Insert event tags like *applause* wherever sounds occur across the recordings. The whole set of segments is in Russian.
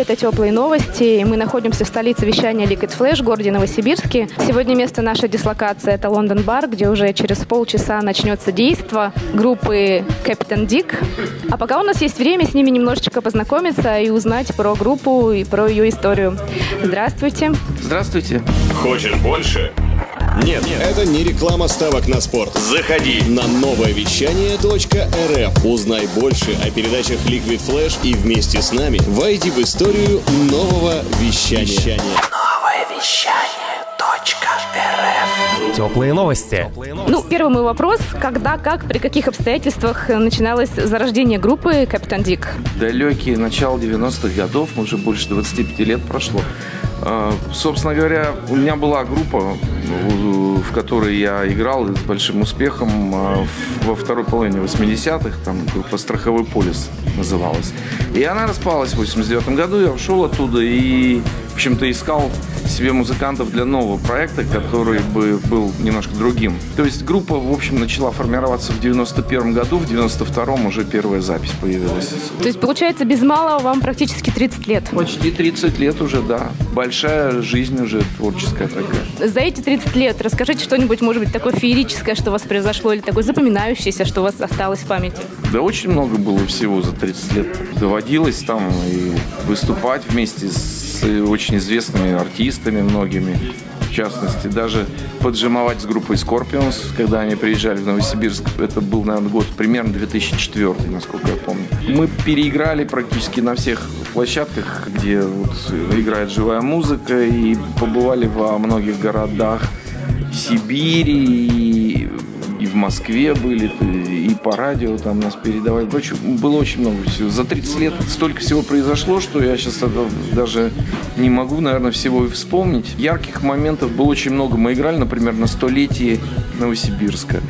Это теплые новости. Мы находимся в столице вещания Liquid Flash, городе Новосибирске. Сегодня место нашей дислокации – это Лондон Бар, где уже через полчаса начнется действо группы Captain Dick. А пока у нас есть время с ними немножечко познакомиться и узнать про группу и про ее историю. Здравствуйте. Здравствуйте. Хочешь больше? Нет, нет. Это не реклама ставок на спорт. Заходи. На новое вещание .рф. Узнай больше о передачах Liquid Flash и вместе с нами войди в историю нового вещания. Теплые новости. Ну, первый мой вопрос. Когда, как, при каких обстоятельствах начиналось зарождение группы Captain Dick? Далекие начало 90-х годов, уже больше 25 лет прошло. А, Собственно говоря, у меня была группа, в которой я играл с большим успехом а, во второй половине 80-х, там группа «Страховой полис» называлась. И она распалась в 89 году, я ушел оттуда и, общем-то, искал себе музыкантов для нового проекта, который бы был немножко другим. То есть группа, в общем, начала формироваться в 91 году, в 92 уже первая запись появилась. То есть, получается, без малого вам практически 30 лет. Почти 30 лет уже, да. Большая жизнь уже творческая такая. За эти 30 лет расскажите что-нибудь, может быть, такое феерическое, что у вас произошло, или такое запоминающееся, что у вас осталось в памяти. Да очень много было всего за 30 лет. Доводилось там и выступать вместе с очень известными артистами многими. В частности, даже поджимовать с группой Scorpions, когда они приезжали в Новосибирск. Это был, наверное, год примерно 2004, насколько я помню. Мы переиграли практически на всех площадках, где вот играет живая музыка, и побывали во многих городах Сибири, и, и в Москве были, и по радио там нас передавали. Короче, было очень много всего. За 30 лет столько всего произошло, что я сейчас даже не могу, наверное, всего и вспомнить. Ярких моментов было очень много. Мы играли, например, на столетии Новосибирска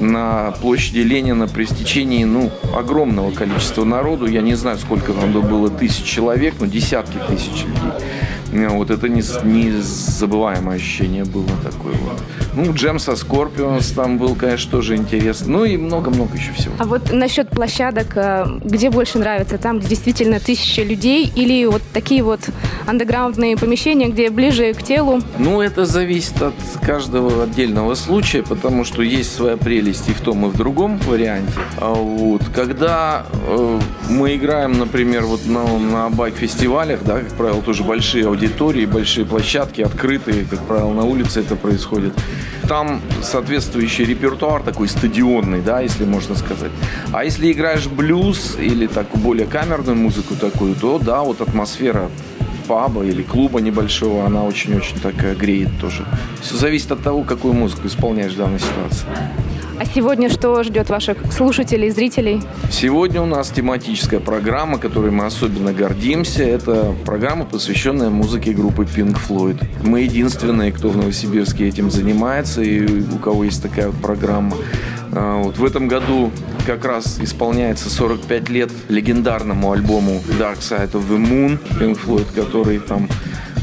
на площади Ленина при стечении ну, огромного количества народу. Я не знаю, сколько там было тысяч человек, но десятки тысяч людей. Ну, Вот это не- незабываемое ощущение было такое вот. Ну, джем со Scorpions там был, конечно, тоже интересно. Ну и много-много еще всего. А вот насчет площадок, э, где больше нравится? Там, где действительно тысячи людей, или вот такие вот андеграундные помещения, где ближе к телу? Ну, это зависит от каждого отдельного случая, потому что есть своя прелесть и в том, и в другом варианте. А Вот. Когда э, мы играем, например, вот на, на байк-фестивалях, да, как правило, тоже большие аудитории, большие площадки, открытые, как правило, на улице это происходит. Там соответствующий репертуар такой стадионный, да, если можно сказать. А если играешь блюз или так более камерную музыку такую, то да, вот атмосфера паба или клуба небольшого, она очень-очень такая греет тоже. Все зависит от того, какую музыку исполняешь в данной ситуации. А сегодня что ждет ваших слушателей, зрителей? Сегодня у нас тематическая программа, которой мы особенно гордимся. Это программа, посвященная музыке группы Pink Floyd. Мы единственные, кто в Новосибирске этим занимается и у кого есть такая вот программа. А, Вот в этом году как раз исполняется 45 лет легендарному альбому Dark Side of the Moon Pink Floyd, который там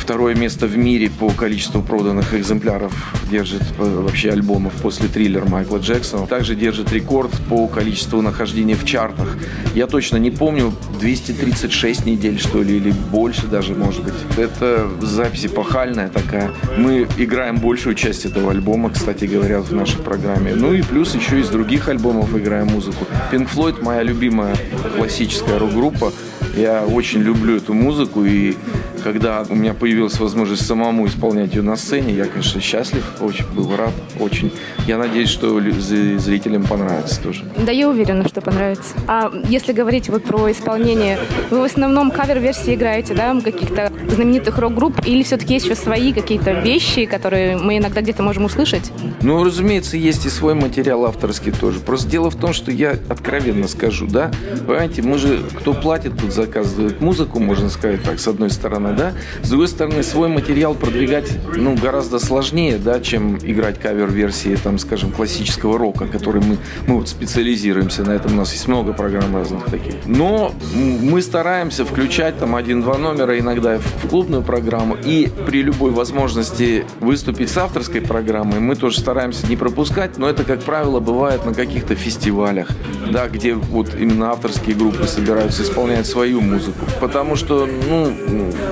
второе место в мире по количеству проданных экземпляров держит э, вообще альбомов после триллера Майкла Джексона. Также держит рекорд по количеству нахождения в чартах. Я точно не помню, 236 недель, что ли, или больше даже, может быть. Это запись эпохальная такая. Мы играем большую часть этого альбома, кстати говоря, в нашей программе. Ну и плюс еще из других альбомов играем музыку. Pink Floyd моя любимая классическая рок-группа. Я очень люблю эту музыку, и когда у меня появилась возможность самому исполнять ее на сцене, я, конечно, счастлив, очень был рад, очень. Я надеюсь, что зрителям понравится тоже. Да, я уверена, что понравится. А если говорить вот про исполнение, вы в основном кавер-версии играете, да, каких-то знаменитых рок-групп, или все-таки есть еще свои какие-то вещи, которые мы иногда где-то можем услышать? Ну, разумеется, есть и свой материал авторский тоже. Просто дело в том, что я откровенно скажу, да, понимаете, мы же, кто платит, тут заказывает музыку, можно сказать так, с одной стороны, наверное, да. С другой стороны, свой материал продвигать, ну, гораздо сложнее, да, чем играть кавер-версии, там, скажем, классического рока, который мы, мы вот специализируемся на этом. У нас есть много программ разных таких. Но мы стараемся включать там один-два номера иногда в клубную программу. И при любой возможности выступить с авторской программой мы тоже стараемся не пропускать, но это, как правило, бывает на каких-то фестивалях, да, где вот именно авторские группы собираются исполнять свою музыку. Потому что, ну,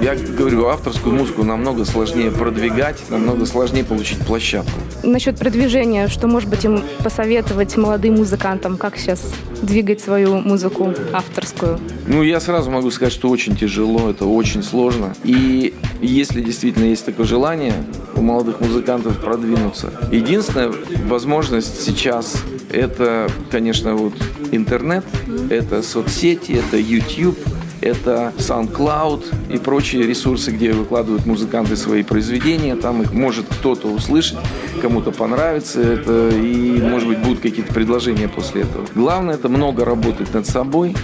я говорю, авторскую музыку намного сложнее продвигать, намного сложнее получить площадку. Насчет продвижения, что, может быть, им посоветовать молодым музыкантам, как сейчас двигать свою музыку авторскую? Ну, я сразу могу сказать, что очень тяжело, это очень сложно. И если действительно есть такое желание у молодых музыкантов продвинуться, единственная возможность сейчас это, конечно, вот интернет, это соцсети, это YouTube, это SoundCloud и прочие ресурсы, где выкладывают музыканты свои произведения. Там их может кто-то услышать, кому-то понравится это, и, может быть, будут какие-то предложения после этого. Главное, это много работать над собой,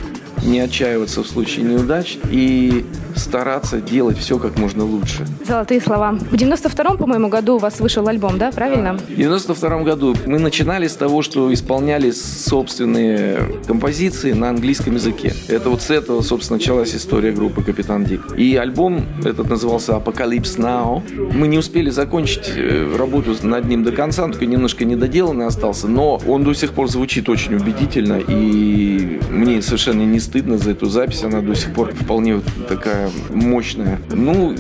не отчаиваться в случае неудач и стараться делать все как можно лучше. Золотые слова. В 92-м, по-моему, году у вас вышел альбом, да, правильно? В 92-м году мы начинали с того, что исполняли собственные композиции на английском языке. Это вот с этого, собственно, началась история группы «Капитан Дик». И альбом этот назывался «Apocalypse Now». Мы не успели закончить э, работу над ним до конца, он только немножко недоделанный остался, но он до сих пор звучит очень убедительно, и мне совершенно не стыдно за эту запись, она до сих пор вполне такая мощная. Ну,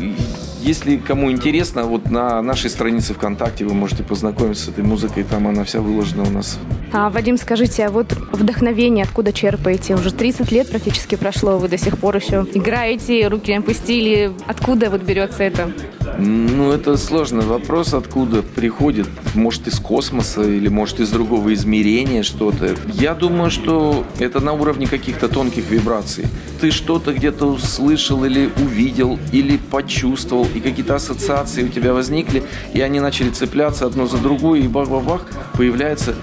если кому интересно, вот на нашей странице ВКонтакте вы можете познакомиться с этой музыкой, там она вся выложена у нас. А, Вадим, скажите, а вот вдохновение откуда черпаете? Уже 30 лет практически прошло, вы до сих пор еще играете, руки опустили. Откуда вот берется это? Ну, это сложный вопрос, откуда приходит. Может, из космоса или, может, из другого измерения что-то. Я думаю, что это на уровне каких-то тонких вибраций. Ты что-то где-то услышал или увидел, или почувствовал, и какие-то ассоциации у тебя возникли, и они начали цепляться одно за другое, и бах-бах-бах, появляются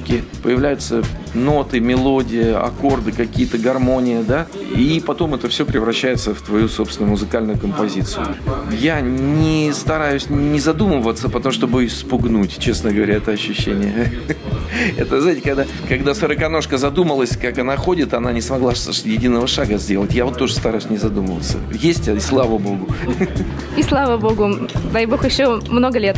строчки, появляются ноты, мелодия, аккорды, какие-то гармония, да, и потом это все превращается в твою собственную музыкальную композицию. Я не стараюсь не задумываться, потому что боюсь спугнуть, честно говоря, это ощущение. *laughs* Это, знаете, когда, когда сороконожка задумалась, как она ходит, она не смогла единого шага сделать. Я вот тоже стараюсь не задумываться. Есть, и слава богу. *laughs* И слава богу. Дай бог еще много лет.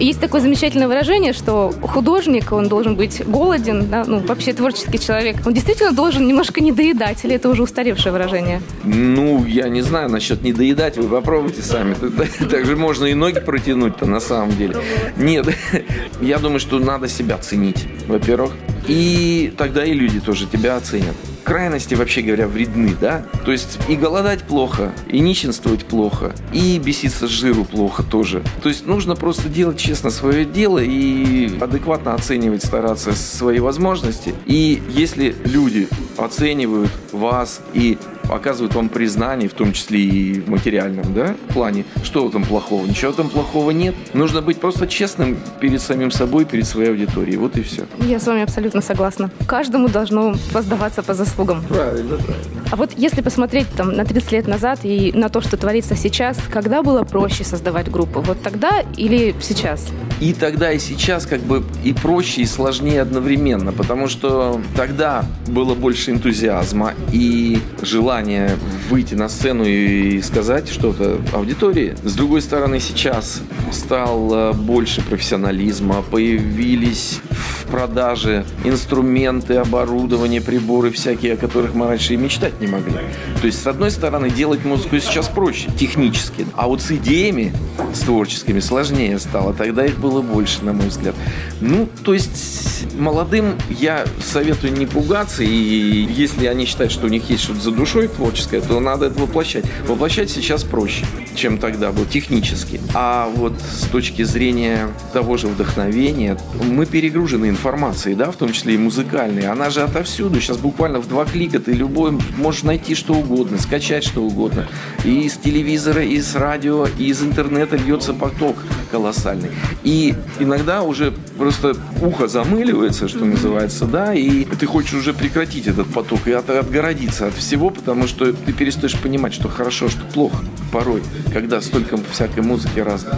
Есть такое замечательное выражение, что художник, он должен быть голоден, да, ну, вообще творческий человек. Он действительно должен немножко не доедать, или это уже устаревшее выражение? Ну, я не знаю насчет не доедать, вы попробуйте сами. *laughs* Так же можно и ноги протянуть-то на самом деле. Нет, *laughs* я думаю, что надо себя ценить, во-первых. И тогда и люди тоже тебя оценят крайности, вообще говоря, вредны, да? То есть и голодать плохо, и нищенствовать плохо, и беситься с жиру плохо тоже. То есть нужно просто делать честно свое дело и адекватно оценивать, стараться свои возможности. И если люди оценивают вас и оказывают вам признание, в том числе и в материальном да, плане. Что в этом плохого? Ничего в этом плохого нет. Нужно быть просто честным перед самим собой, перед своей аудиторией. Вот и все. Я с вами абсолютно согласна. Каждому должно воздаваться по заслугам. Правильно, правильно. А вот если посмотреть там на 30 лет назад и на то, что творится сейчас, когда было проще создавать группу? Вот тогда или сейчас? И тогда, и сейчас как бы и проще, и сложнее одновременно, потому что тогда было больше энтузиазма и желания выйти на сцену и сказать что-то аудитории. С другой стороны, сейчас стало больше профессионализма, появились в продаже инструменты, оборудование, приборы всякие, о которых мы раньше и мечтать не могли. То есть, с одной стороны, делать музыку сейчас проще, технически, а вот с идеями, с творческими сложнее стало. Тогда их было больше, на мой взгляд. Ну, то есть, молодым я советую не пугаться, и если они считают, что у них есть что-то за душой творческое, то надо это воплощать. Воплощать сейчас проще, чем тогда было, технически. А вот с точки зрения того же вдохновения, мы перегружены информации, да, в том числе и музыкальной, она же отовсюду. Сейчас буквально в два клика ты любой можешь найти что угодно, скачать что угодно. И с телевизора, и с радио, и из интернета льется поток колоссальный. И иногда уже просто ухо замыливается, что называется, да, и ты хочешь уже прекратить этот поток и от, отгородиться от всего, потому что ты перестаешь понимать, что хорошо, что плохо порой, когда столько всякой музыки разной.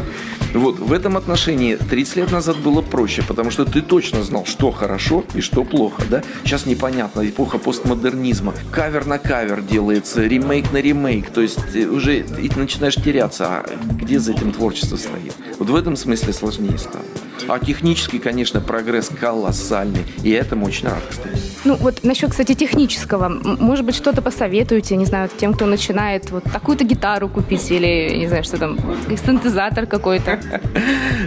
Вот, в этом отношении 30 лет назад было проще, потому что ты точно знал, что хорошо и что плохо, да? Сейчас непонятно, эпоха постмодернизма. Кавер на кавер делается, ремейк на ремейк, то есть э, уже и начинаешь теряться, а где за этим творчество стоит? Вот в этом смысле сложнее стало. А технический, конечно, прогресс колоссальный, и этому очень рад, кстати. Ну вот насчет, кстати, технического, может быть, что-то посоветуете, не знаю, тем, кто начинает вот такую-то гитару купить или, не знаю, что там, синтезатор какой-то? *laughs*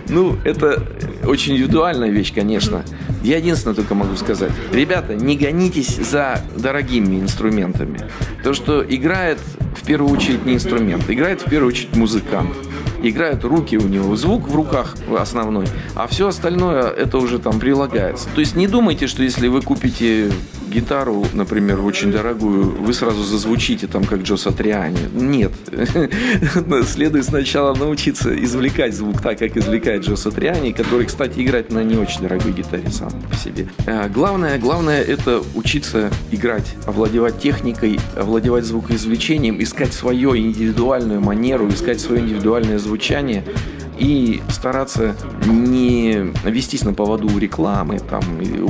Ну, это очень индивидуальная вещь, конечно. Я единственное только могу сказать. Ребята, не гонитесь за дорогими инструментами. То, что играет в первую очередь не инструмент, играет в первую очередь музыкант играют руки у него, звук в руках основной, а все остальное это уже там прилагается. То есть не думайте, что если вы купите гитару, например, очень дорогую, вы сразу зазвучите там, как Джо Сатриани. Нет. *laughs* Следует сначала научиться извлекать звук так, как извлекает Джо Сатриани, который, кстати, играет на не очень дорогой гитаре сам по себе. А, главное, главное это учиться играть, овладевать техникой, овладевать звукоизвлечением, искать свою индивидуальную манеру, искать свое индивидуальное звучание и стараться не вестись на поводу рекламы, там,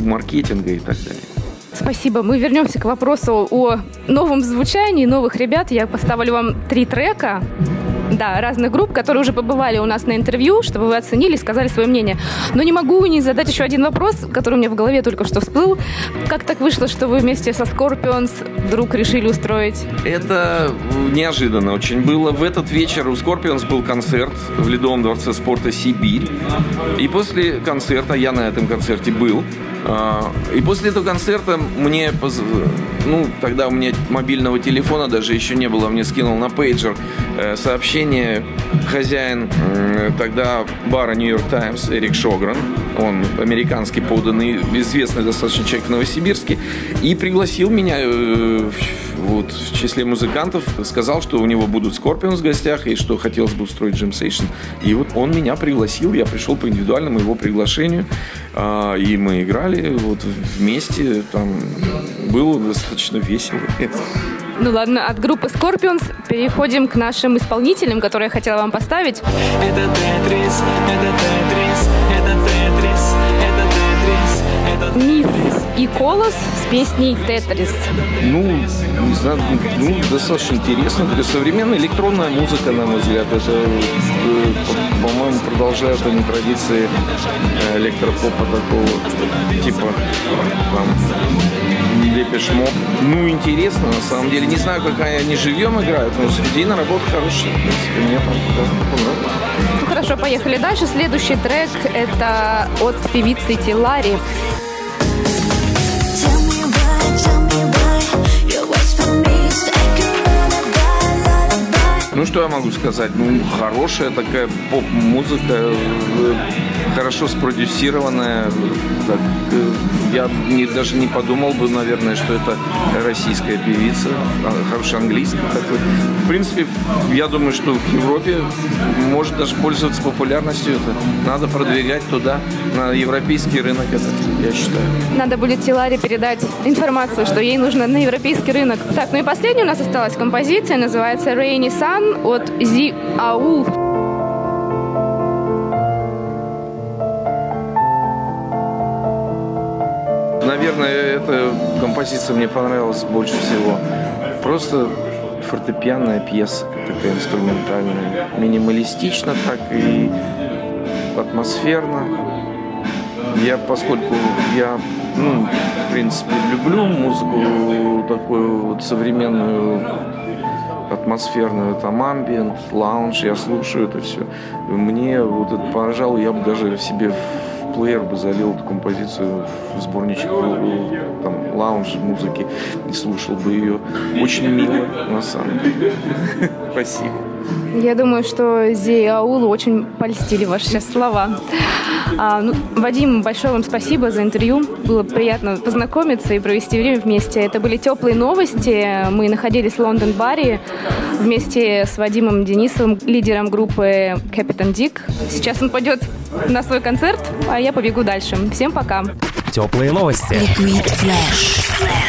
маркетинга и так далее. Спасибо. Мы вернемся к вопросу о новом звучании новых ребят. Я поставлю вам три трека да, разных групп, которые уже побывали у нас на интервью, чтобы вы оценили, сказали свое мнение. Но не могу не задать еще один вопрос, который у меня в голове только что всплыл. Как так вышло, что вы вместе со Scorpions вдруг решили устроить? Это неожиданно очень было. В этот вечер у Scorpions был концерт в Ледовом дворце спорта «Сибирь». И после концерта, я на этом концерте был, а, и после этого концерта мне, ну, тогда у меня мобильного телефона даже еще не было, мне скинул на пейджер э, сообщение хозяин тогда бара Нью-Йорк Таймс Эрик Шогран, он американский поданный, известный достаточно человек в Новосибирске, и пригласил меня э, вот, в числе музыкантов, сказал, что у него будут Скорпион в гостях и что хотелось бы устроить джем сейшн. И вот он меня пригласил, я пришел по индивидуальному его приглашению, а, и мы играли вот вместе, там было достаточно весело. Ну ладно, от группы Scorpions переходим к нашим исполнителям, которые я хотела вам поставить. Это Тетрис, это Тетрис, это Тетрис, это Тетрис, это Миф и Колос с песней «Тетрис». Ну, не знаю, ну, достаточно интересно. Это современная электронная музыка, на мой взгляд. Это, э, по-моему, продолжают они традиции э, электропопа такого, типа, там, Депеш Моб. Ну, интересно, на самом деле. Не знаю, какая они живьем играют, но студийная работа хорошая. В принципе, мне понравилось. Ну, хорошо, поехали дальше. Следующий трек – это от певицы Тилари. Ну, что я могу сказать? Ну, хорошая такая поп-музыка, хорошо спродюсированная. Так, э, я не, даже не подумал бы, наверное, что это российская певица, а, хороший английский такой. В принципе, я думаю, что в Европе может даже пользоваться популярностью это. Надо продвигать туда, на европейский рынок это, я считаю. Надо будет Тиларе передать информацию, что ей нужно на европейский рынок. Так, ну и последняя у нас осталась композиция, называется Rainy Sun от Зи Аул. Наверное, эта композиция мне понравилась больше всего. Просто фортепианная пьеса, такая инструментальная. Минималистично так и атмосферно. Я, поскольку я, ну, в принципе, люблю музыку такую вот современную, атмосферную, там амбиент, лаунж, я слушаю это все. Мне вот это, пожалуй, я бы даже себе в плеер бы залил эту композицию в сборничек там, лаунж музыки и слушал бы ее. Очень мило, на самом деле. *laughs* спасибо. Я думаю, что Зе и Аулу очень польстили ваши сейчас слова. А, ну, Вадим, большое вам спасибо за интервью. Было приятно познакомиться и провести время вместе. Это были теплые новости. Мы находились в Лондон-баре вместе с Вадимом Денисовым, лидером группы Captain Dick. Сейчас он пойдет на свой концерт, а я побегу дальше. Всем пока. Теплые новости. Liquid Flash.